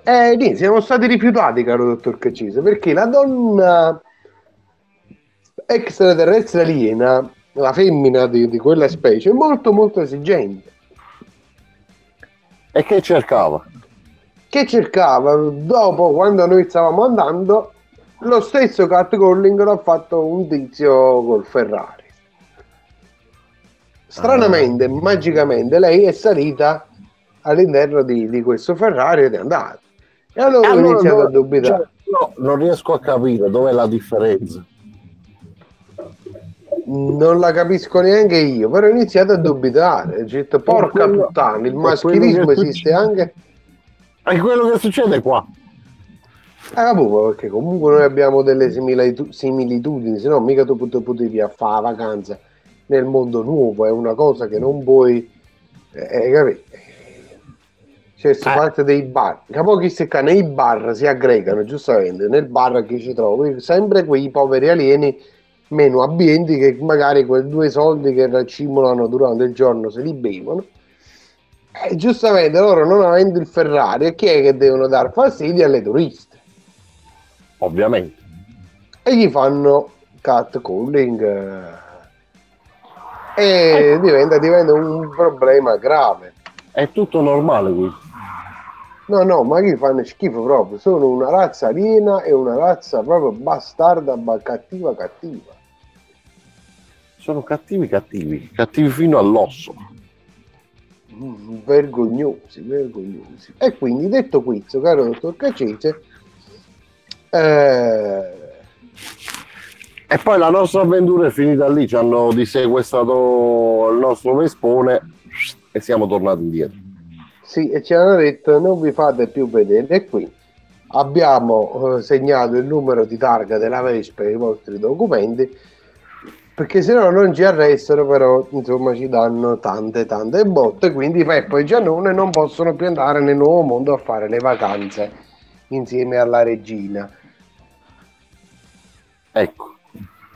E niente, siamo stati rifiutati, caro dottor Caccese, perché la donna extraterrestre aliena, la femmina di, di quella specie, è molto molto esigente. E che cercava? Che cercava, dopo, quando noi stavamo andando, lo stesso catcalling l'ha fatto un tizio col Ferrari. Stranamente, magicamente, lei è salita all'interno di, di questo Ferrari ed è andata. E allora, ho Allora, iniziato no, a dubitare. cioè, no, non riesco a capire dov'è la differenza. Non la capisco neanche io, però ho iniziato a dubitare. Ho detto, porca quello- puttana, il maschilismo esiste anche. È quello che succede qua. Ah, appunto, perché comunque noi abbiamo delle similitu- similitudini, se no mica tu pot- potevi a fare la vacanza nel mondo nuovo, è una cosa che non puoi, eh, capito? C'è questa Eh. parte dei bar, capo chi se nei bar si aggregano, giustamente, nel bar che ci trovi, sempre quei poveri alieni meno abbienti che magari quei due soldi che racimolano durante il giorno se li bevono. E giustamente loro non avendo il Ferrari, chi è che devono dar fastidio alle turiste? Ovviamente. e gli fanno catcalling eh, e diventa, diventa un problema grave. È tutto normale qui. No, no, ma gli fanno schifo proprio. Sono una razza aliena e una razza proprio bastarda, ma cattiva, cattiva. Sono cattivi cattivi, cattivi fino all'osso. Mm, vergognosi, vergognosi. E quindi detto questo, caro dottor Cacese, eh, E poi la nostra avventura è finita lì, ci hanno dissequestrato il nostro Vespone e siamo tornati indietro. Sì, e ci hanno detto non vi fate più vedere. E qui abbiamo eh, segnato il numero di targa della Vespa e i vostri documenti, perché se no non ci arrestano, però insomma ci danno tante tante botte, quindi Peppo e Giannone non possono più andare nel nuovo mondo a fare le vacanze insieme alla regina. Ecco,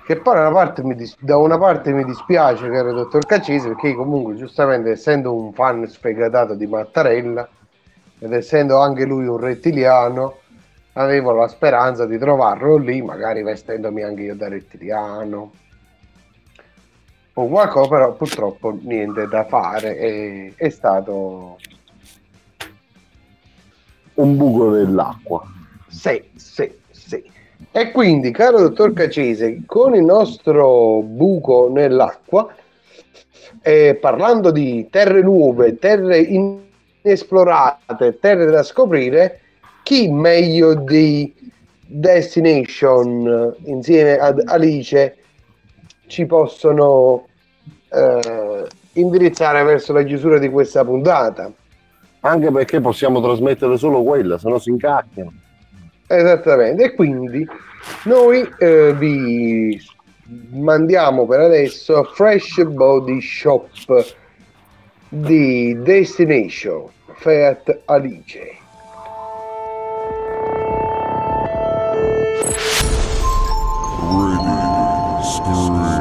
Che poi da una parte mi, dis- da una parte mi dispiace, caro dottor Caccese, perché comunque, giustamente, essendo un fan sfegatato di Mattarella ed essendo anche lui un rettiliano, avevo la speranza di trovarlo lì, magari vestendomi anche io da rettiliano o qualcosa, però purtroppo niente da fare. È, è stato un buco nell'acqua. Sì, sì, sì. E quindi, caro dottor Cacese, con il nostro buco nell'acqua, eh, parlando di terre nuove, terre inesplorate, terre da scoprire, chi meglio di Destination insieme ad Alice ci possono eh, indirizzare verso la chiusura di questa puntata? Anche perché possiamo trasmettere solo quella, se no si incacchiano. Esattamente, e quindi noi eh, vi mandiamo per adesso Fresh Body Shop di Destination Fiat Alice. I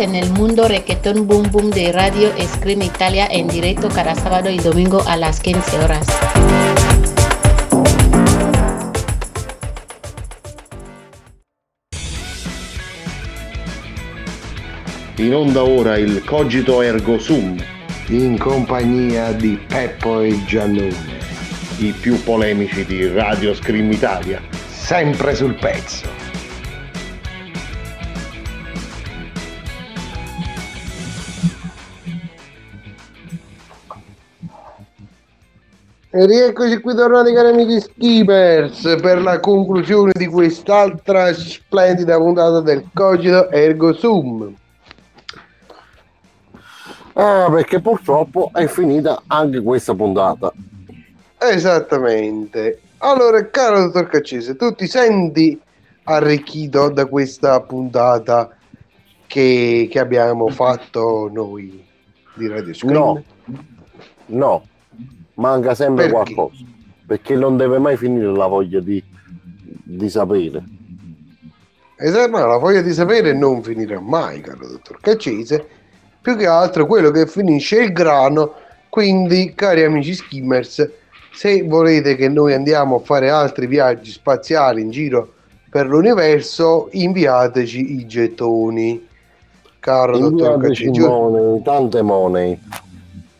en el mundo reggaeton boom boom de Radio Scream Italia en directo cada sábado y domingo a las 15 horas. In onda ora il Cogito Ergo Sum, In compagnia di Peppo e Giannone. i più polemici di Radio Scream Italia. Sempre sul pezzo. E rieccoci qui tornati cari amici skippers per la conclusione di quest'altra splendida puntata del Cogito Ergo Sum. Ah, perché purtroppo è finita anche questa puntata. Esattamente. Allora, caro dottor Caccese, tu ti senti arricchito da questa puntata che, che abbiamo fatto noi di Radio Screen? No, no, manca sempre Perché? qualcosa. Perché non deve mai finire la voglia di, di sapere. Esatto, ma la voglia di sapere non finirà mai, caro dottor Caccese. Più che altro quello che finisce è il grano. Quindi, cari amici skimmers, se volete che noi andiamo a fare altri viaggi spaziali in giro per l'universo, inviateci i gettoni. Caro dottor Inviateci Caccese. money, tante money.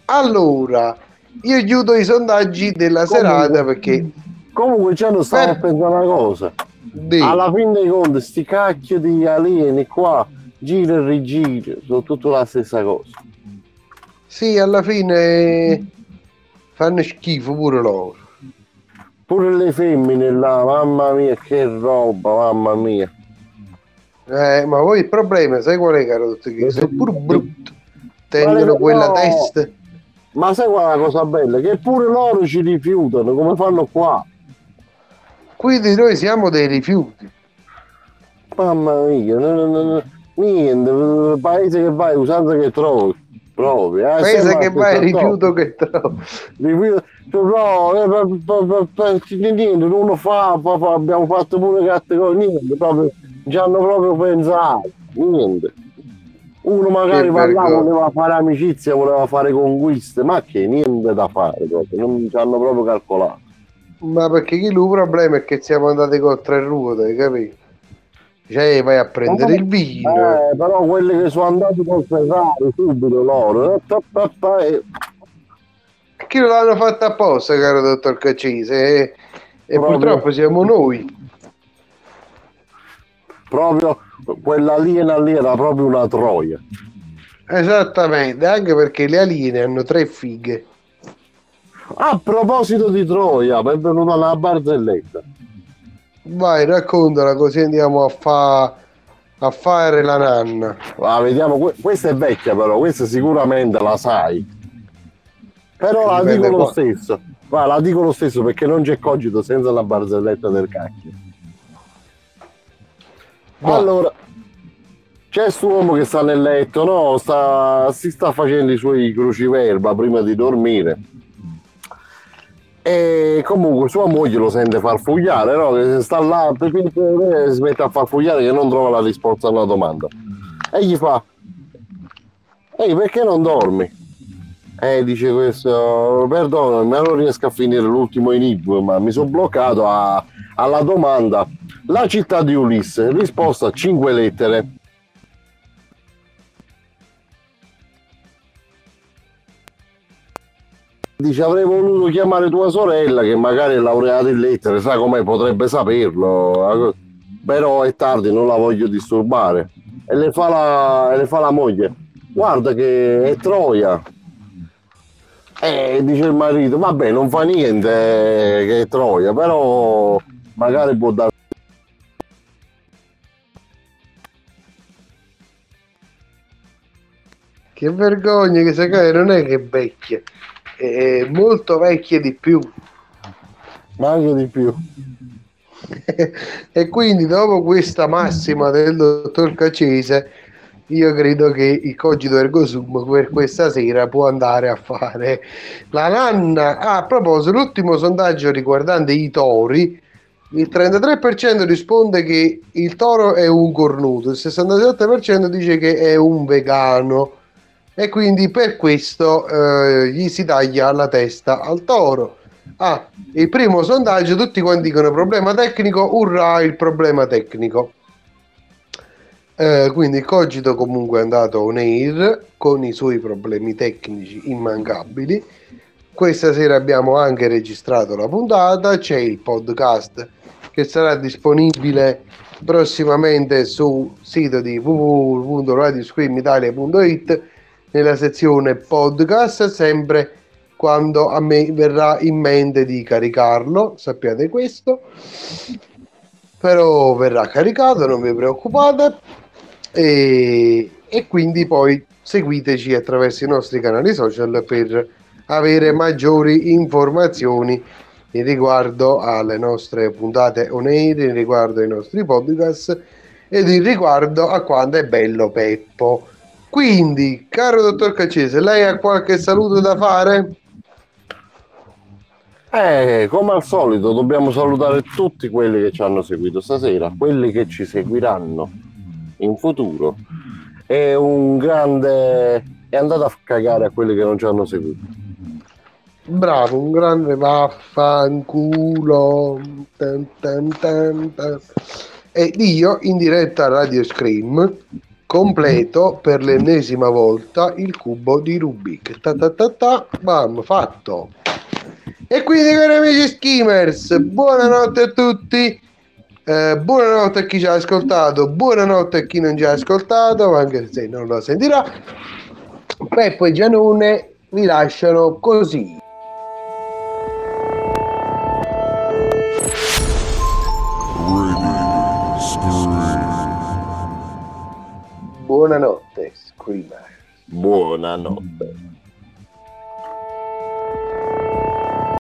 Allora, io chiudo i sondaggi della serata perché Comunque già non stavo Eh. a pensare una cosa. Di- Alla fine dei conti, sti cacchio di alieni qua, gira e rigira, sono tutto la stessa cosa. sì, alla fine fanno schifo pure loro. Pure le femmine là, mamma mia, che roba, mamma mia. Eh, ma poi il problema, sai qual è, caro dottor? Che sono pure brutti. Tengono quella no. testa. Ma sai qual è la cosa bella? Che pure loro ci rifiutano, come fanno qua. Quindi noi siamo dei rifiuti. Mamma mia, no, no, no, niente, paese che vai, usanza che trovi. Proprio, eh, sembra che vai, rifiuto che trovo. Rifiuto- No, eh, niente, uno fa, fa- fa- abbiamo fatto pure carte con niente, proprio, ci hanno proprio pensato, niente. Uno magari Che va là, voleva fare amicizia, voleva fare conquiste, ma che niente da fare proprio, non ci hanno proprio calcolato. Ma perché chi il problema è che siamo andati con tre ruote, hai capito? Cioè, vai a prendere il vino. Eh, però quelli che sono andati col Ferrari subito loro, eh, e- Chi lo l'hanno fatto apposta, caro dottor Caccese? E, e Proprio. purtroppo siamo noi. proprio quell'aliena lì era proprio una troia. Esattamente, anche perché le aliene hanno tre fighe. A proposito di Troia, benvenuto alla barzelletta. Vai, raccontala così andiamo a, fa- a fare la nanna. Ah, vediamo, que- questa è vecchia però, questa sicuramente la sai. Però la Dipende dico lo qua. stesso. Va, la dico lo stesso perché non c'è cogito senza la barzelletta del cacchio. Va. Allora, c'è questo uomo che sta nel letto, no? Sta- si sta facendo i suoi cruciverba prima di dormire. E comunque sua moglie lo sente farfugliare, no? Che sta là, si mette a farfugliare che non trova la risposta a una domanda. E gli fa: Ehi, perché non dormi? E dice questo, perdonami, ma non riesco a finire l'ultimo enigma, ma mi sono bloccato a- alla domanda. La città di Ulisse, risposta 5 lettere. Dice avrei voluto chiamare tua sorella che magari è laureata in lettere, sa come potrebbe saperlo, però è tardi, non la voglio disturbare. E le fa la, le fa la moglie, guarda che è Troia. E dice il marito, vabbè non fa niente eh, che è Troia, però magari può dare... Che vergogna che sai non è che è vecchia, è molto vecchia di più. Ma anche di più. e quindi dopo questa massima del dottor Cacese io credo che il cogito ergo sum per questa sera può andare a fare la nanna ah, a proposito l'ultimo sondaggio riguardante i tori il 33% risponde che il toro è un cornuto, il 67% dice che è un vegano e quindi per questo eh, gli si taglia la testa al toro. Ah, il primo sondaggio, tutti quanti dicono problema tecnico, urrà il problema tecnico. Eh, quindi cogito comunque è andato on air con i suoi problemi tecnici immancabili. Questa sera abbiamo anche registrato la puntata, c'è il podcast che sarà disponibile prossimamente sul sito di www.radioscreamitalia.it nella sezione podcast, sempre quando a me verrà in mente di caricarlo, sappiate questo. Però verrà caricato, non vi preoccupate. E, e quindi poi seguiteci attraverso i nostri canali social per avere maggiori informazioni in riguardo alle nostre puntate on air, in riguardo ai nostri podcast ed in riguardo a quando è bello Peppo. Quindi, caro dottor Caccese, lei ha qualche saluto da fare? Eh, come al solito dobbiamo salutare tutti quelli che ci hanno seguito stasera, quelli che ci seguiranno in futuro. E un grande... è andato a cagare a quelli che non ci hanno seguito. Bravo, un grande vaffanculo. Tan, tan, tan, tan. E io in diretta a Radio Scream completo per l'ennesima volta il cubo di Rubik. Ta ta ta ta, bam, fatto. E quindi cari amici skimmers, buonanotte a tutti. Eh, buonanotte a chi ci ha ascoltato, buonanotte a chi non ci ha ascoltato, anche se non lo sentirà. Peppo e Gianone vi lasciano così. Buonanotte, Screamer. Buonanotte.